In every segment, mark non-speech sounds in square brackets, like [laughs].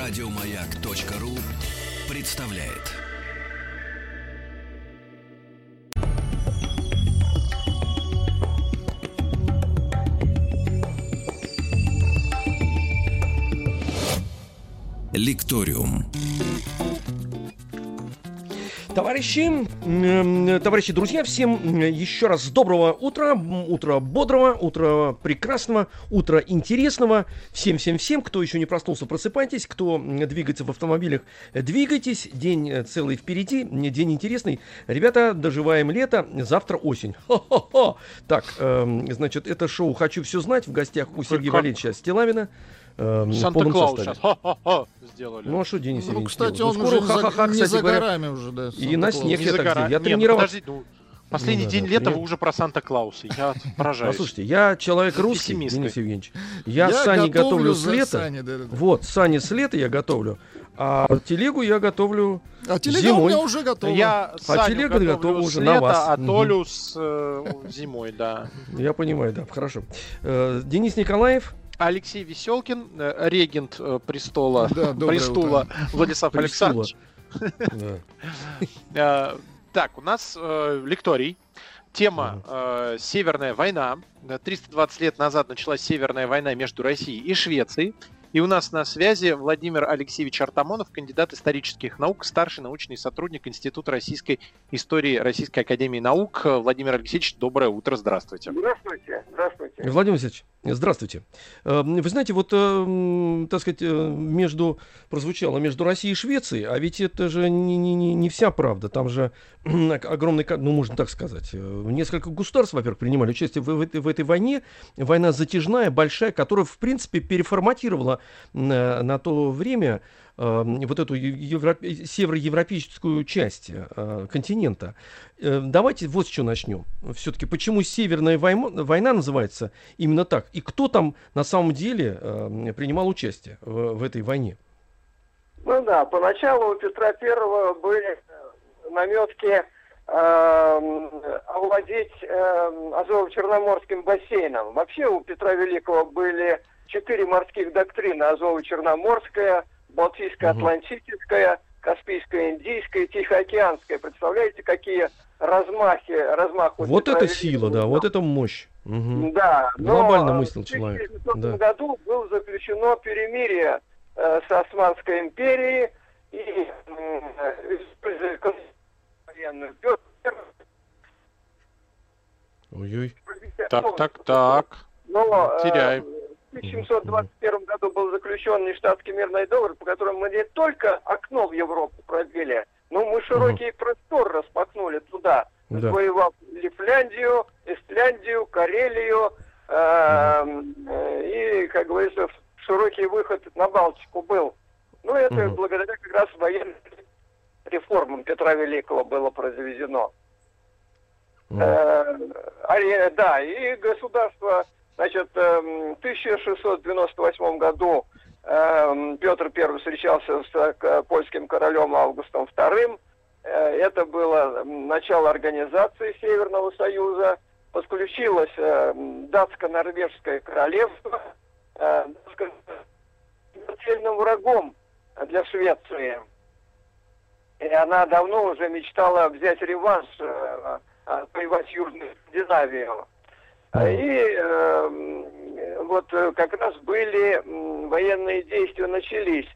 Радиомаяк.ру представляет. Лекториум. Товарищи, товарищи, друзья, всем еще раз доброго утра, утро бодрого, утро прекрасного, утро интересного. Всем-всем-всем, кто еще не проснулся, просыпайтесь, кто двигается в автомобилях, двигайтесь. День э, целый впереди, день интересный. Ребята, доживаем лето, завтра осень. [laughs] Хо-хо-хо. Так, э, значит, это шоу «Хочу все знать» в гостях у Сергея Валерьевича Стилавина. Э, Санта-Клаус сейчас ха-ха-ха сделали. Ну а что Денис Ну, кстати, он уже ха-ха-ха, не за горами уже, да. И на снег я так сделал. Я Не, ну тренировался. подожди, ну, Последний Ну да, день да, лета трени- вы уже про Санта-Клауса. Я поражаюсь. Послушайте, я человек русский. Денис Евгеньевич. Я, сани готовлю с лета. сани, да, да, да. Вот, сани с лета я готовлю. А телегу я готовлю А телега у зимой. меня уже готова. Я Саню телега готовлю готова уже на лета, вас. а. Толю с э, зимой, да. Я понимаю, да, хорошо. Э, Денис Николаев, Алексей Веселкин, э, регент э, престола, Да, престола Владислав. Александрович. [laughs] Э, Так, у нас лекторий. Тема э, «Северная война». Э, 320 лет назад началась Северная война между Россией и Швецией. И у нас на связи Владимир Алексеевич Артамонов, кандидат исторических наук, старший научный сотрудник Института российской истории Российской академии наук. Владимир Алексеевич, доброе утро, здравствуйте. Здравствуйте, здравствуйте. Владимир Васильевич, здравствуйте. Э, Вы знаете, вот, э, м, так сказать, э, между, прозвучало между Россией и Швецией, а ведь это же не, не, не, вся правда. Там же [clears throat] огромный, ну, можно так сказать, э, несколько государств, во-первых, принимали участие в, в в этой войне. Война затяжная, большая, которая, в принципе, переформатировала на, на то время вот эту евро- североевропейскую часть э, континента. Э, Давайте вот с чего начнем. Все-таки почему Северная война, война называется именно так? И кто там на самом деле э, принимал участие в, в этой войне? Ну да, поначалу у Петра Первого были э, наметки эм, овладеть эм, Азово-Черноморским бассейном. Вообще у Петра Великого были четыре морских доктрины. Азово-Черноморская, Балтийско-Атлантическая, Каспийско-Индийская и Тихоокеанская. Представляете, какие размахи, размах Вот это сила, да, вот это мощь. Мгм. Да, но Глобально э, мыслил в человек, 1700 да. году было заключено перемирие э, с Османской империей и э, военную, Ой-ой. Так, так, так. но э, Теряем. В 1721 году был заключен нештатский мирный договор, по которому мы не только окно в Европу пробили, но мы широкий простор распахнули туда, Да. воевав Лифляндию, Эстляндию, Карелию, э, э, и, как говорится, широкий выход на Балтику был. Ну, это Мгм. благодаря как раз военным реформам Петра Великого было произведено. Мгм. Э, аре- да, и государство, значит, эм, в 1698 году эм, Петр I встречался с э, польским королем Августом II. Э, Это было м, начало организации Северного Союза. Подключилось э, датско-норвежское королевство. Смертельным врагом для Швеции. И она давно уже мечтала взять реванш, воевать Южную Скандинавию. И э, м, вот э, как раз были военные действия начались.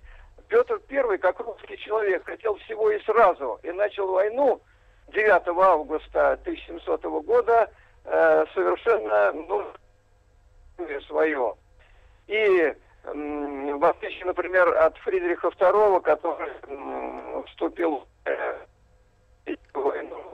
Петр I, как русский человек, хотел всего и сразу, и начал войну 9 августа 1700 года э, совершенно ну, свое. И м, в отличие, например, от Фридриха II, который м, вступил э, в войну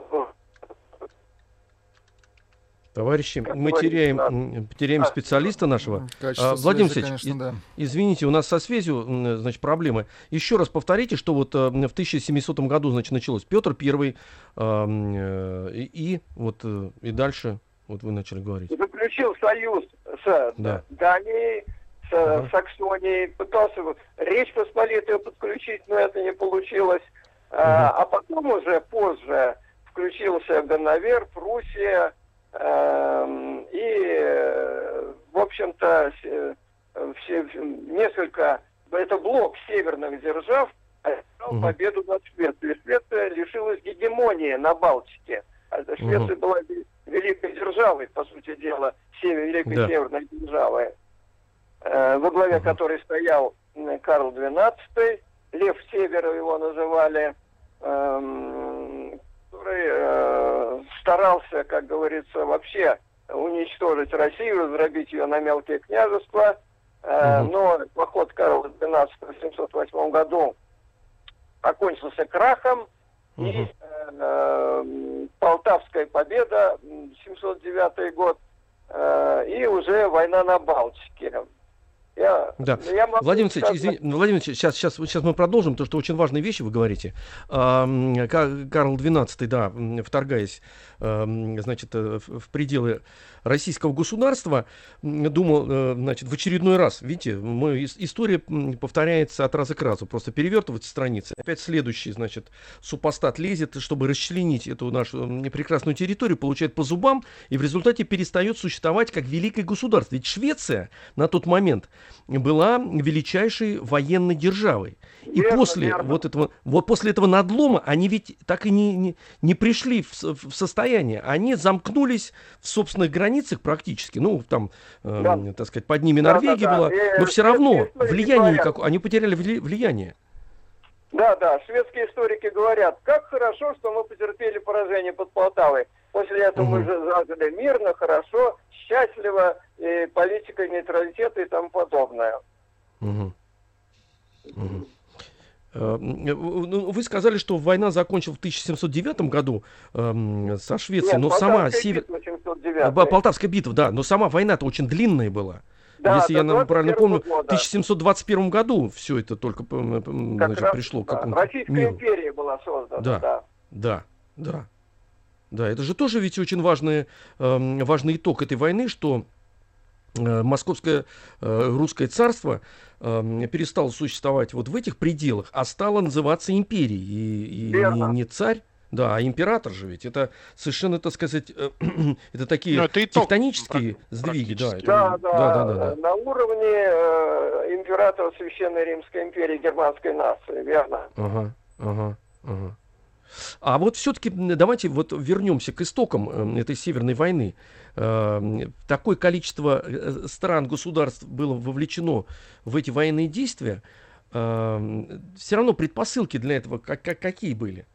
Товарищи, Как мы теряем, теряем специалиста нашего. Качество А, Владимир связи, Алексеевич, конечно, да. Извините, у нас со связью, значит, проблемы. Еще раз повторите, что вот э, в 1700 году, значит, началось Петр Первый, э, м, э, и, и вот э, и дальше, вот вы начали говорить. заключил союз с Да. Данией, с Ага. Саксонией, пытался Речь Посполитую подключить, но это не получилось. А, а потом уже позже включился Ганновер, Пруссия, и, э, в общем-то, э, все, несколько это блок северных держав, одержал угу. победу над Швецией. Швеция лишилась гегемонии на Балтике. А Швеция угу. была великой державой, по сути дела, север, великой да. северной державой, э, во главе угу. которой стоял Карл XII, Лев Севера его называли, э, который э, старался, как говорится, вообще уничтожить Россию, раздробить ее на мелкие княжества. Э, угу. Но поход Карла XII в 708 году окончился крахом. Угу. И э, Полтавская победа, 709 год, э, и уже война на Балтике. Я, да. Я Владимир Алексеевич, извини, Владимир Алексеевич, сейчас, сейчас, сейчас мы продолжим, потому что очень важные вещи вы говорите. А, Карл XII, да, вторгаясь, значит, э, в пределы российского государства, думал, э, значит, в очередной раз, видите, мы, история повторяется от раза к разу, просто перевертывается страницы. Опять следующий, значит, супостат лезет, чтобы расчленить эту нашу прекрасную территорию, получает по зубам, и в результате перестает существовать как великое государство. Ведь Швеция на тот момент была величайшей военной державой. И верно, после верно. вот этого, вот после этого надлома они ведь так и не, не, не пришли в, в состояние. Они замкнулись в собственных границах практически. Ну, там, э, да. так сказать, под ними Норвегия да, да, да. была. И, но все равно влияние никакое. Они потеряли влияние. Да, да, шведские историки говорят, как хорошо, что мы потерпели поражение под Полтавой. После этого угу. мы же зажили мирно, хорошо, счастливо, и политика нейтралитета и тому подобное. Угу. Угу. Вы сказали, что война закончилась в 1709 году э, со Швецией, Нет, но сама север... Битва Полтавская битва, да, но сама война-то очень длинная была. Да, Если я правильно помню, года. в 1721 году все это только значит, раз, пришло да. к какому-то Российская миру. империя была создана, да. Да, да, да. Да, это же тоже ведь очень важный, э, важный итог этой войны, что э, Московское э, русское царство э, перестало существовать вот в этих пределах, а стало называться империей. И, и не, не царь, да, а император же ведь это совершенно, так сказать, э, [clears throat] это такие итог, тектонические сдвиги, да, это, да, да, да, да, да. На уровне э, императора Священной Римской империи германской нации, верно? Ага, ага, ага. А вот все-таки давайте вот вернемся к истокам э, этой Северной войны. Э, такое количество э, стран, государств было вовлечено в эти военные действия. Все равно предпосылки для этого как, как, какие были?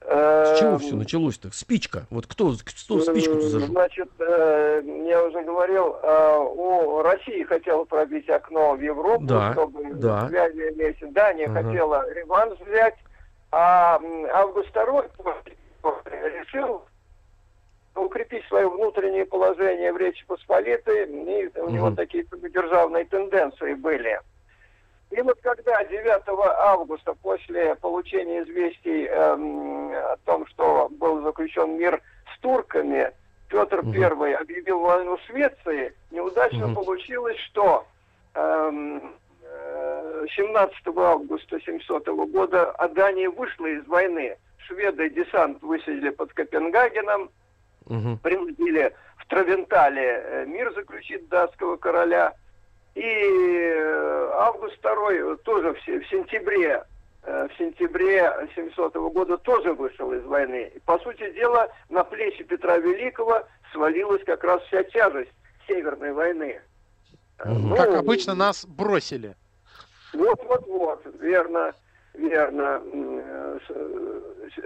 С чего все началось-то? Спичка. Вот кто, кто спичку зажег? Значит, я уже говорил, у России хотела пробить окно в Европу, да, чтобы да. связи Дания ага. хотела реванш взять. А Август II решил укрепить свое внутреннее положение в Речи Посполитой, и у него mm такие державные тенденции были. И вот когда 9 августа, после получения известий эм, о том, что был заключен мир с турками, Петр mm I объявил войну Швеции, неудачно mm получилось, что эм, 17 августа 700 года Адания вышла из войны. Шведы десант высадили под Копенгагеном, угу. принудили в Травентале э, мир заключить датского короля. И э, Август II тоже в, в сентябре э, в сентябре 700 года тоже вышел из войны. И, по сути дела, на плечи Петра Великого свалилась как раз вся тяжесть Северной войны. Ну, как обычно нас бросили. Вот-вот-вот, верно, верно.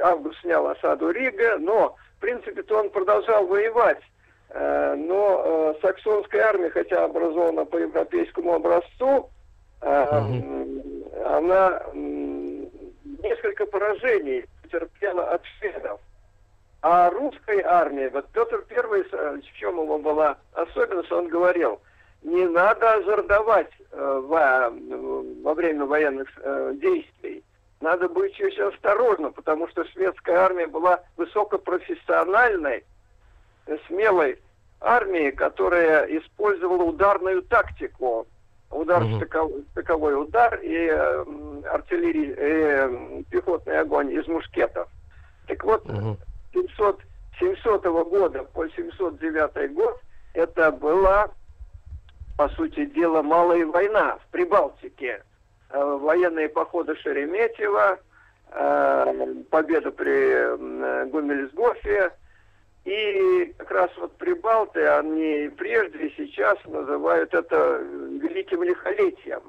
Август снял осаду Рига, но, в принципе-то, он продолжал воевать. Э, но э, саксонская армия, хотя образована по европейскому образцу, угу. она несколько поражений потерпела от шведов. А русской армии, вот Петр Первый, в чем его была особенность, он говорил, не надо озордовать э, во, во время военных э, действий. Надо быть очень осторожным, потому что шведская армия была высокопрофессиональной, э, смелой армией, которая использовала ударную тактику. Удар, угу. стыковой, стыковой удар и э, артиллерия, э, пехотный огонь из мушкетов. Так вот, угу. 700, 700 года по 709 год это была по сути дела, малая война в Прибалтике. Э, военные походы Шереметьева, э, победа при Гумельсгофе, и как раз вот прибалты, они прежде и сейчас называют это великим лихолетием.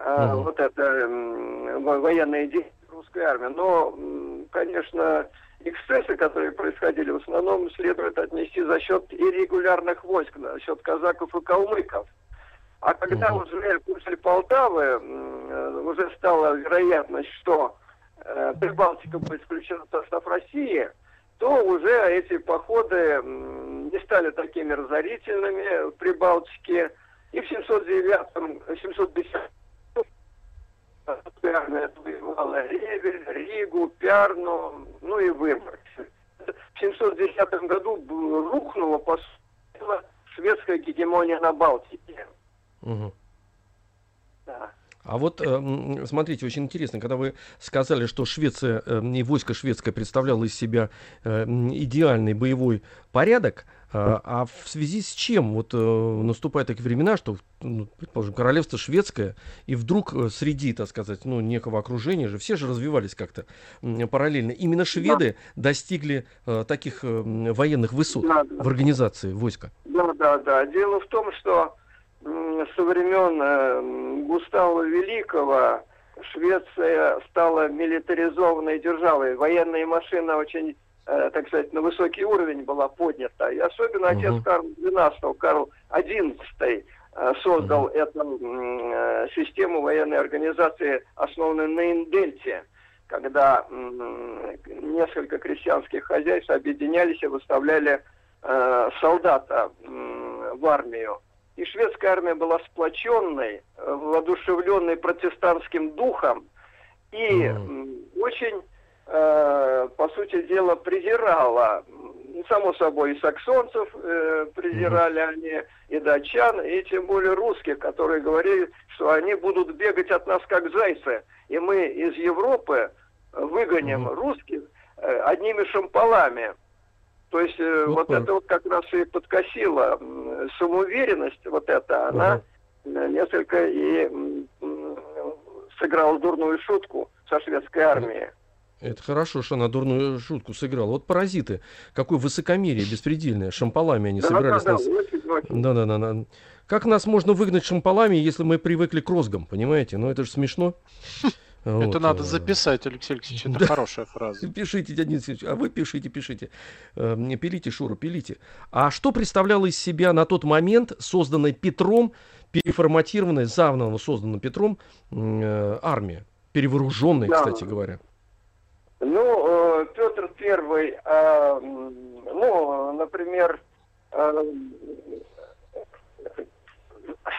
Угу. Вот это военные действия русской армии. Но, конечно, эксцессы, которые происходили, в основном следует отнести за счет иррегулярных войск, за счет казаков и калмыков. А когда угу. уже после Полтавы уже стала вероятность, что э, Прибалтика будет исключена в состав России, то уже эти походы не стали такими разорительными в Прибалтике. И в 709-м, 710 армия отвоевала Ревель, Ригу, Пярну, ну и Выборг. В 710 году рухнула, по шведская гегемония на Балтике. Угу. Да. А вот смотрите, очень интересно, когда вы сказали, что Швеция и войско шведское представляло из себя идеальный боевой порядок, а, а в связи с чем вот э, наступают такие времена, что, ну, предположим, королевство шведское, и вдруг э, среди, так сказать, ну, некого окружения же, все же развивались как-то параллельно. Именно шведы да. достигли э, таких военных высот да, да. в организации войска. Да, да, да. Дело в том, что со времен э, Густава Великого Швеция стала милитаризованной державой. Военная машина очень, э, так сказать, на высокий уровень была поднята. И особенно угу. отец Карл XII, Карл XI э, создал угу. эту э, систему военной организации, основанную на Индельте когда несколько крестьянских хозяйств объединялись и выставляли э, солдата э, в армию. И шведская армия была сплоченной, э, воодушевленной протестантским духом и mm. очень, э, по сути дела, презирала, само собой, и саксонцев э, презирали mm. они, и датчан, и тем более русских, которые говорили, что они будут бегать от нас как зайцы, и мы из Европы выгоним mm. русских э, одними шампалами. То есть э, вот, вот это вот как раз и подкосило самоуверенность, вот это, она uh-huh. несколько и сыграла дурную шутку со шведской армией. Это хорошо, что она дурную шутку сыграла. Вот паразиты, какое высокомерие беспредельное. Шампалами они да, собирались да, нас... Да, да, да, да. Как нас можно выгнать шампалами, если мы привыкли к розгам, понимаете? Ну это же смешно. Вот. Это надо э, записать, Алексей Алексеевич, это [laughs] да. хорошая фраза. Пишите, Дядя Алексеевич, а вы пишите, пишите. Э, пилите, Шура, пилите. А что представляла из себя на тот момент созданная Петром, переформатированная, заново созданная Петром э, армия? Перевооруженная, да. кстати говоря. Ну, Петр Первый, ну, например,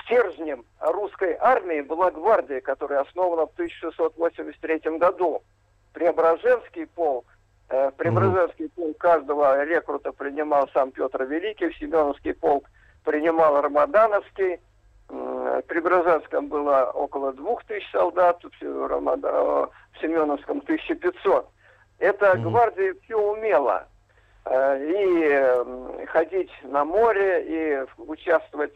стержнем русской армии была гвардия, которая основана в 1683 году. Преображенский полк, э, Преображенский полк каждого рекрута принимал сам Петр Великий, Семеновский полк принимал Рамадановский, в Преображенском было около двух тысяч солдат, в, Рамада... в Семеновском 1500. Эта гвардия все умела. Э, и ходить на море, и участвовать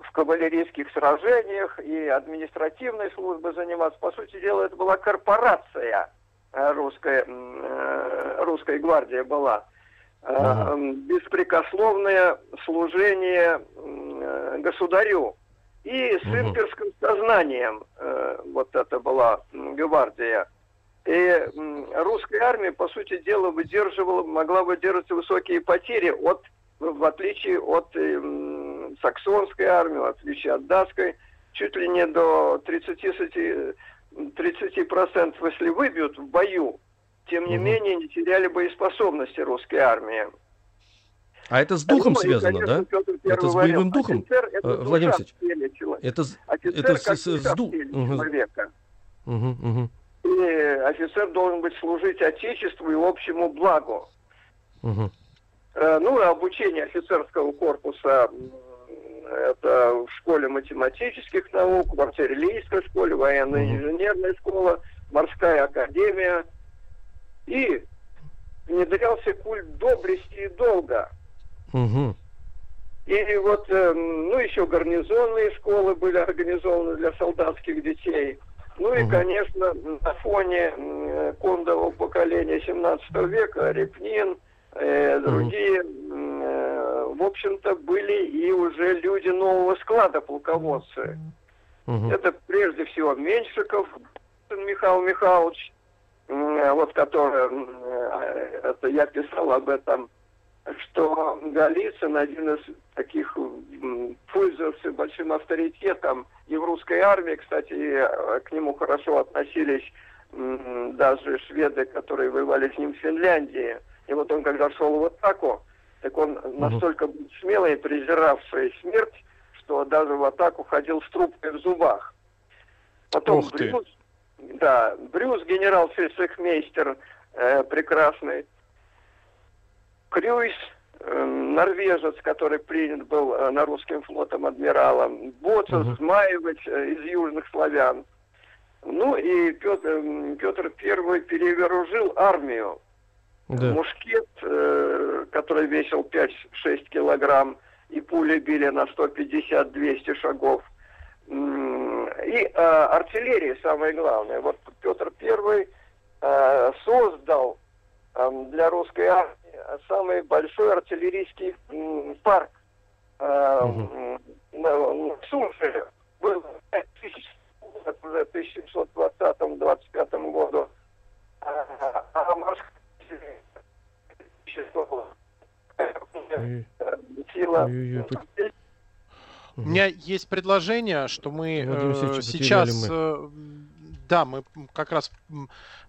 в кавалерийских сражениях и административной службой заниматься. По сути дела, это была корпорация э, русская, э, русской гвардии была. Э, ага. Беспрекословное служение государю. И с имперским сознанием вот это была гвардия. И русская армия, по сути дела, выдерживала, могла выдерживать высокие потери от, в отличие от саксонской армии, в отличие от датской, чуть ли не до 30, 30 процентов, если выбьют в бою, тем не угу. менее не теряли боеспособности русской армии. А это с духом ну, связано, конечно, да? Это с боевым духом, офицер, это э, Владимир Алексеевич? Это, офицер, это с, с, с духом человека. Угу, угу. И офицер должен быть служить Отечеству и общему благу. Угу. Ну, обучение офицерского корпуса это в школе математических наук, в артиллерийской школе, военная угу. инженерная школа, морская академия. И внедрялся культ доблести и долга. Угу. И вот, эм, ну, еще гарнизонные школы были организованы для солдатских детей. Ну и, конечно, на фоне кондового поколения 17 века Репнин, э, другие, э, в общем-то, были и уже люди нового склада полководцы. Угу. Это прежде всего Меньшиков Михаил Михайлович, э, вот который, э, это я писал об этом что Голицын один из таких пользовался большим авторитетом и в русской армии, кстати, э, к нему хорошо относились даже шведы, которые воевали с ним в Финляндии. И вот он, когда шел в атаку, так он настолько был смелый, презиравший смерть, что даже в атаку ходил с трубкой в зубах. Потом Брюс, да, Брюс, генерал-фельдшехмейстер, э, прекрасный, Крюйс, э, норвежец, который принят был э, на русским флотом адмиралом, Боцес, угу. Змаевич э, из южных славян. Ну и Петр, Петр I перевооружил армию. Да. Мушкет, который весил 5-6 килограмм, и пули били на 150-200 шагов. И э, артиллерия самое главное. Вот Петр I э, создал э, для русской армии самый большой артиллерийский парк. Э, на, суше был в 1720-25 году. А, а морская сила... У меня есть предложение, что мы э, сейчас мы. Да, мы как раз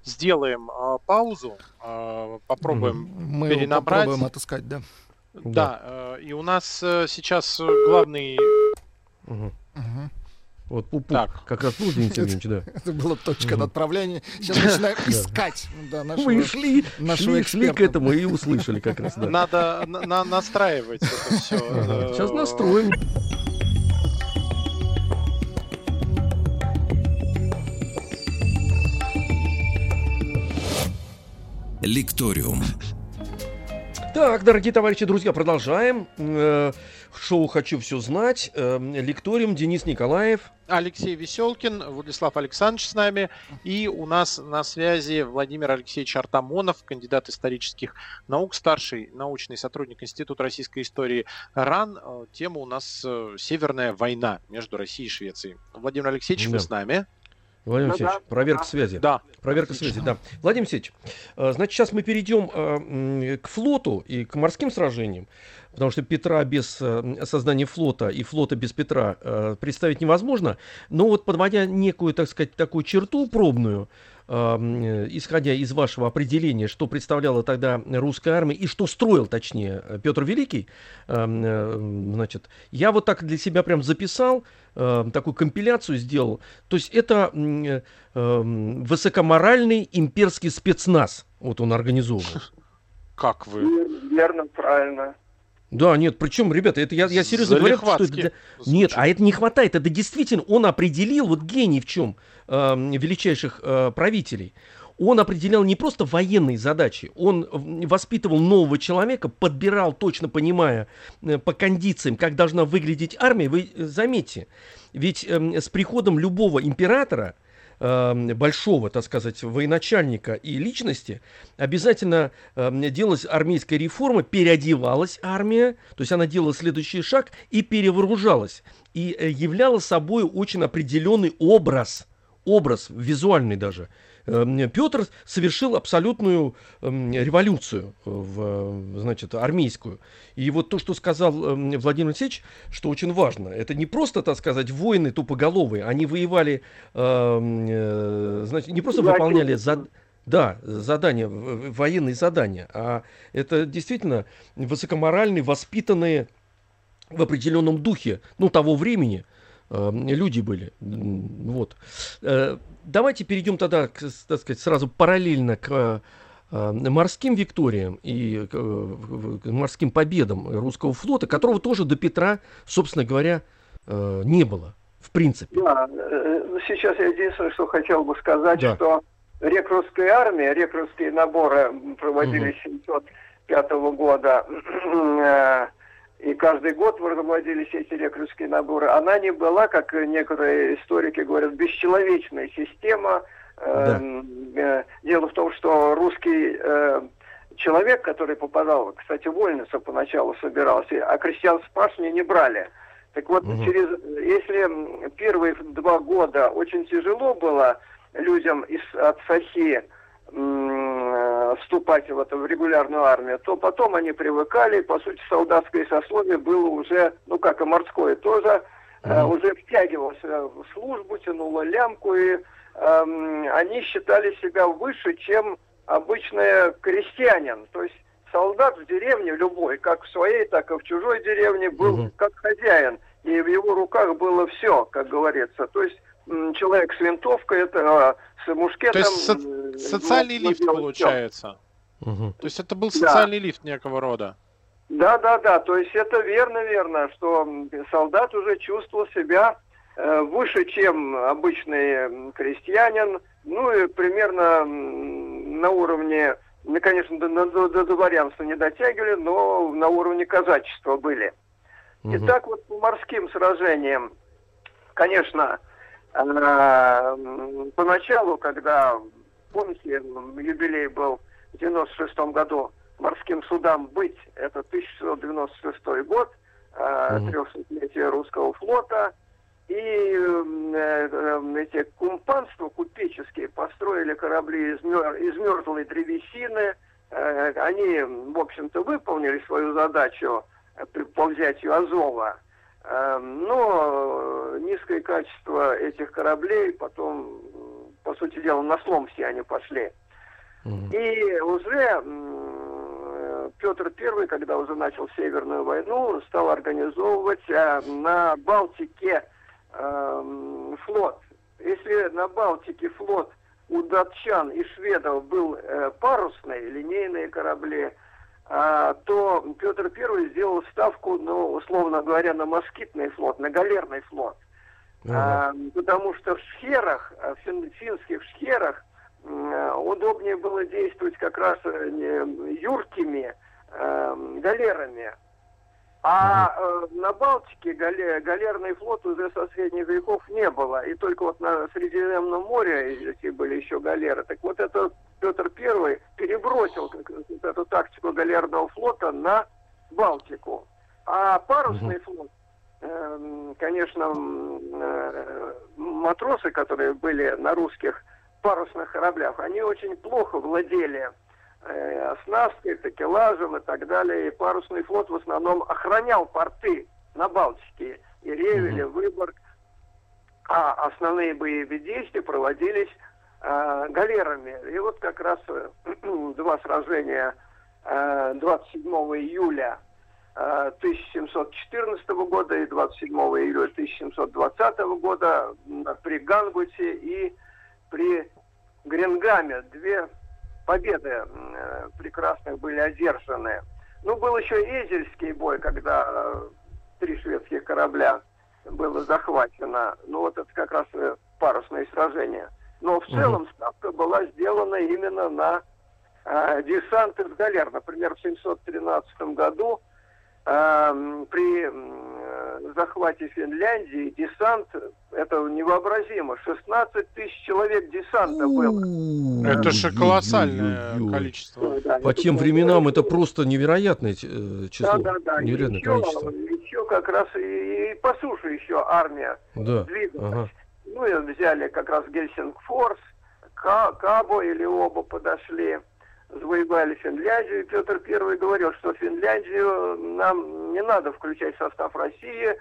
сделаем э, паузу, э, попробуем мы перенабрать. попробуем отыскать, да. Да, да. Э, и у нас э, сейчас главный... Угу. Угу. Вот пупу. Так. Как раз Владимир [laughs] Сергеевич, да. Это была точка отправления. Сейчас начинаем искать. Мы шли, шли, шли к этому и услышали как раз. Надо настраивать это все. Сейчас настроим. Лекториум. Так, дорогие товарищи, друзья, продолжаем. Э, шоу «Хочу все знать». Э, лекториум Денис Николаев. Алексей Веселкин, Владислав Александрович с нами. И у нас на связи Владимир Алексеевич Артамонов, кандидат исторических наук, старший научный сотрудник Института российской истории РАН. Э, тема у нас «Северная война между Россией и Швецией». Владимир Алексеевич, да. вы с нами. Владимир ну, Алексеевич, да, проверка да. связи. Да. Проверка Отлично. связи, да. Владимир Алексеевич, э, значит, сейчас мы перейдем э, к флоту и к морским сражениям, потому что Петра без э, создания флота и флота без Петра представить невозможно. Но вот подводя некую, так сказать, такую черту пробную, Э, исходя из вашего определения, что представляла тогда русская армия и что строил, точнее, Петр Великий, э, значит, я вот так для себя прям записал, такую компиляцию сделал. То есть это высокоморальный имперский спецназ. Вот он организовывал. Как вы? Верно, правильно. Да, нет, причем, ребята, это я, я серьезно говорю, что это для... Нет, а это не хватает. Это действительно он определил, вот гений в чем э, величайших э, правителей. Он определял не просто военные задачи, он воспитывал нового человека, подбирал, точно понимая э, по кондициям, как должна выглядеть армия. Вы э, заметьте, ведь э, с приходом любого императора Эм, большого, так сказать, военачальника и личности, обязательно эм, делалась армейская реформа, переодевалась армия, то есть она делала следующий шаг и перевооружалась. И э, являла собой очень определенный образ, образ визуальный даже – Эм, Петр совершил абсолютную революцию, в, значит, армейскую. И вот то, что сказал Владимир Алексеевич, что очень важно, это не просто, так сказать, воины тупоголовые, они воевали, э, значит, не просто выполняли зад... Да, задания, военные задания, а это действительно высокоморальные, воспитанные в определенном духе, ну, того времени, люди были. Вот. Э, давайте перейдем тогда, к, так сказать, сразу параллельно к э, морским викториям и к, к морским победам русского флота, которого тоже до Петра, собственно говоря, э, не было, в принципе. Да, э, сейчас я единственное, что хотел бы сказать, да. что рекрутская армия, рекрутские наборы проводились угу. 705 года, [clears throat] и каждый год проводились эти рекрутские наборы, она не была, как некоторые историки говорят, бесчеловечная система. Да. Э, Дело в том, что русский э, человек, который попадал, кстати, вольница поначалу собирался, а крестьян с пашни не брали. Так вот, Мгм. через, если первые два года очень тяжело было людям из, от Сахи вступать в эту в регулярную армию, то потом они привыкали, по сути, солдатское сословие было уже, ну как и морское тоже, Мгм. уже втягивалось э, в службу, тянуло лямку, и эм, они считали себя выше, чем обычный крестьянин. То есть солдат в деревне любой, как в своей, так и в чужой деревне, был Мгм. как хозяин. И в его руках было все, как говорится. То есть человек с винтовкой, это а, с мушкетом. То есть со- м, социальный мог лифт получается. Мгм. То есть это был Да. социальный лифт некого рода. Да, да, да. То есть это верно, верно, что солдат уже чувствовал себя э, выше, чем обычный крестьянин. Ну и примерно на уровне, ну, конечно, до, до- до дворянства не дотягивали, но на уровне казачества были. Мгм. Итак, вот по морским сражениям, конечно, э, поначалу, когда, помните, юбилей был в 96 году морским судам быть, это 1696 год, Мгм. 300-летие русского флота, и э, э, эти кумпанства купеческие построили корабли из, мер- из мертвой древесины, Э, они, в общем-то, выполнили свою задачу э, по взятию Азова. Э, Но э, низкое качество этих кораблей потом, м, по сути дела, на слом все они пошли. И уже м, Петр I, когда уже начал Северную войну, стал организовывать э, на Балтике эм, флот. Если на Балтике флот у датчан и шведов был э, парусный, линейные корабли, то Петр I сделал ставку, ну, условно говоря, на москитный флот, на галерный флот. Ага. А, потому что в шхерах, э, в фин- финских шхерах удобнее было действовать как раз э, юркими э, галерами. А э, на Балтике гале- галерный флот уже со средних веков не было. И только вот на Средиземном море эти были еще галеры. Так вот это Петр I перебросил как вот эту тактику галерного флота на Балтику. А парусный флот, эм, конечно, э, матросы, которые были на русских парусных кораблях, они очень плохо владели э, оснасткой, такелажем и так далее. И парусный флот в основном охранял порты на Балтике. И Ревеле, Выборг. А основные боевые действия проводились э, галерами. И вот как раз э, [clears throat] два сражения э, 27 июля э, 1714 года и 27 июля 1720 года при Гангуте и при Гренгаме. Две победы э, прекрасных были одержаны. Ну, был еще Эзельский бой, когда э, три шведских корабля было захвачено. Ну, вот это как раз э, парусное сражение. Но в целом ставка была сделана именно на э, десант из галер. Например, в 713 году эм, при э, захвате Финляндии десант, это невообразимо, 16 тысяч человек десанта было. Это же колоссальное количество. Да, По тем временам это просто невероятное э, число. Да, да, да. Невероятное еще, количество. еще как раз и, и по суше еще армия Да. двигалась. Ага. Ну и взяли как раз Гельсингфорс, Ка- Кабо или оба подошли, завоевали Финляндию. И Петр Первый говорил, что Финляндию нам не надо включать в состав России.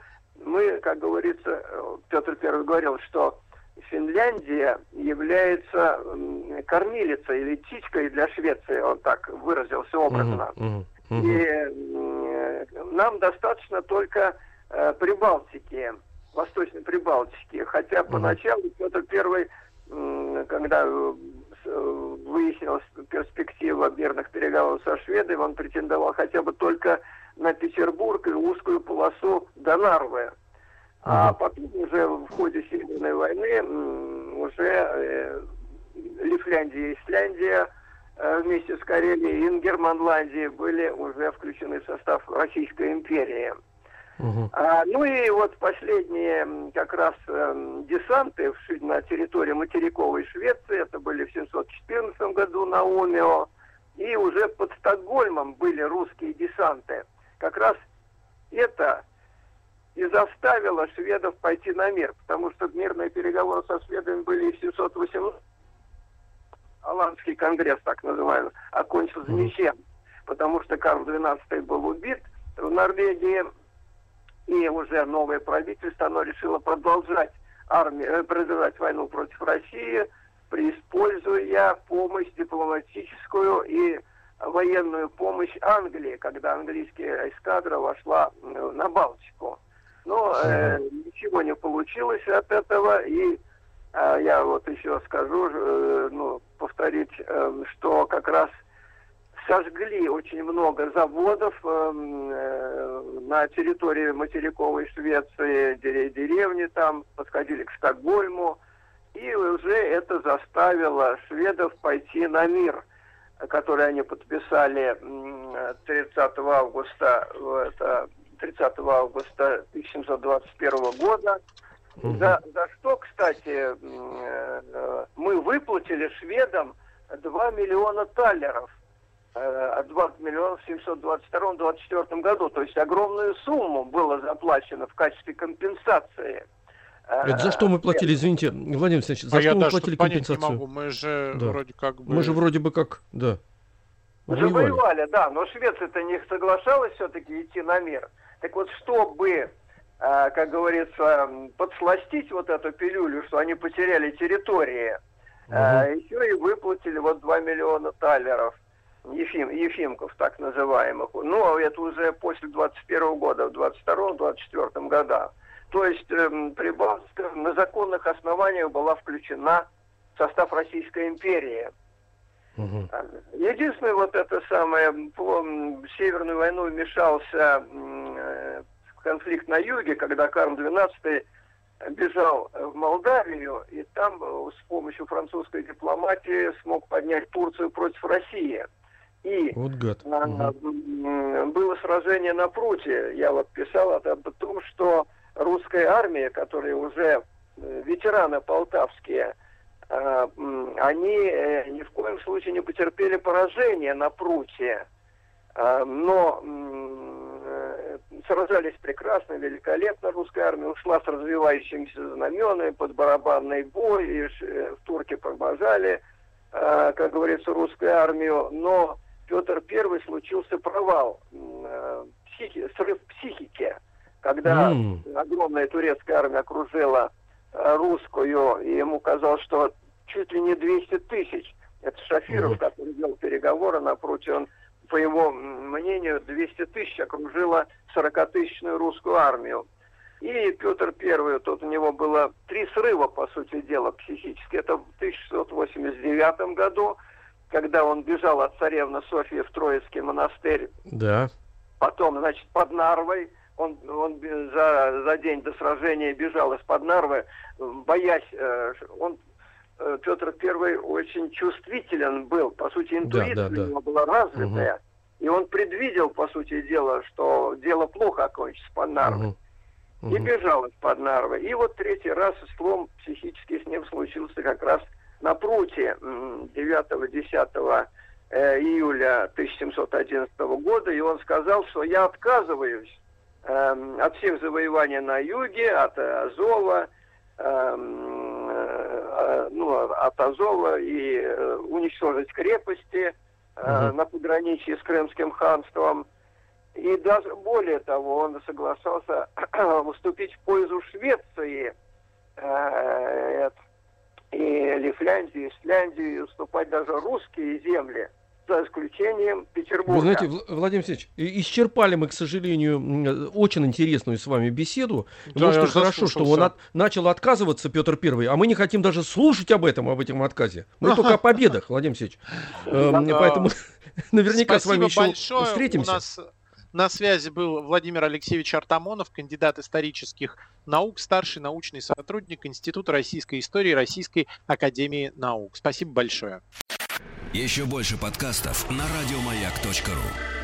Мы, как говорится, э, Петр Первый говорил, что Финляндия является кормилицей или птичкой для Швеции, он так выразился образно. Мгм, мгм, И нам достаточно только э, Прибалтики, Восточной Прибалтики. Хотя поначалу Петр Первый, когда э, выяснилась перспектива мирных переговоров со шведами, он претендовал хотя бы только на Петербург и узкую полосу до Нарвы. А потом уже в ходе Северной войны уже э, Лифляндия и Исляндия э, вместе с Карелией и Ингерманландией были уже включены в состав Российской империи. Мгм. А, ну и вот последние как раз эм, десанты в на территории материковой Швеции, это были в 714 году на Умео, и уже под Стокгольмом были русские десанты. Как раз это и заставило шведов пойти на мир, потому что мирные переговоры со шведами были в 718 Аланский конгресс, так называемый, окончился ничем, потому что Карл XII был убит в Норвегии, и уже новое правительство, оно решило продолжать армию, э, продолжать войну против России, преиспользуя помощь дипломатическую и военную помощь Англии, когда английская эскадра вошла э, на Балтику. Но э, ничего не получилось от этого, и э, я вот еще скажу, э, ну, повторить, э, что как раз сожгли очень много заводов эм, э, на территории материковой Швеции, дере- деревни там, подходили к Стокгольму, и уже это заставило шведов пойти на мир, который они подписали м, 30 августа, это 30 августа 1721 года. Мгм. За, за что, кстати, э, мы выплатили шведам 2 миллиона талеров. Э, 20 миллионов в 722-24 году. То есть огромную сумму было заплачено в качестве компенсации. Э, Это за что мы платили, извините, Владимир Александрович, за а что я мы даже платили понять не компенсацию? могу. Мы же Да. вроде как бы... Мы же вроде бы как, да, воевали. Завоевали, да, но Швеция-то не соглашалась все-таки идти на мир. Так вот, чтобы, э, как говорится, подсластить вот эту пилюлю, что они потеряли территории, э, еще и выплатили вот 2 миллиона талеров, ефим, ефимков так называемых. Ну, это уже после 21 года, в 22-24 годах. То есть эм, Прибалтика на законных основаниях была включена в состав Российской империи. Мгм. Единственное, вот это самое, по Северную войну вмешался э, конфликт на юге, когда Карл XII бежал в Молдавию, и там э, с помощью французской дипломатии смог поднять Турцию против России. И Вот гад. а, м, было сражение на Пруте. Я вот писал об том, что русская армия, которые уже э, ветераны полтавские, а, они э, ни в коем случае не потерпели поражения на Пруте. А, Но э, сражались прекрасно, великолепно. Русская армия ушла с развивающимися знаменами под барабанный бой, и турки провожали, а, как говорится, русскую армию. Но Петр I случился провал, э, психи- срыв психики, когда М. огромная турецкая армия окружила э, русскую, и ему казалось, что чуть ли не 200 тысяч. Это Шафиров, Мгм. который вел переговоры на Пруте, он, по его мнению, 200 тысяч окружила 40-тысячную русскую армию. И Петр I, тут у него было три срыва, по сути дела, психически. Это в 1689 году, когда он бежал от царевны Софии в Троицкий монастырь Да. Потом, значит, под Нарвой, он, он за, за день до сражения бежал из-под Нарвы, боясь, э, он, э, Петр I очень чувствителен был, по сути, интуиция да, да. у него была развитая, и он предвидел, по сути дела, что дело плохо окончится под Нарвой. Мгм. И Мгм. бежал из-под Нарвы. И вот третий раз слом психический с ним случился как раз на пруте м, 9-10 э, июля 1711 года. И он сказал, что я отказываюсь эм, от всех завоеваний на юге, от э, Азова, эм, э, ну, от Азова и э, уничтожить крепости э, Мгм. на пограничье с Крымским ханством. И даже более того, он соглашался [clears throat] выступить в пользу Швеции э, и Лифляндии, Исляндии, и уступать даже русские земли, за исключением Петербурга. Вы знаете, Вл- Владимир Алексеевич, исчерпали мы, к сожалению, очень интересную с вами беседу. Да, Может, и хорошо, что он от- начал отказываться, Петр Первый, а мы не хотим даже слушать об этом, об этом отказе. Мы только о победах, Владимир Алексеевич. Эм. Поэтому [laughs] наверняка с вами еще встретимся. На связи был Владимир Алексеевич Артамонов, кандидат исторических наук, старший научный сотрудник Института российской истории Российской академии наук. Спасибо большое. Еще больше подкастов на радиомаяк.ру.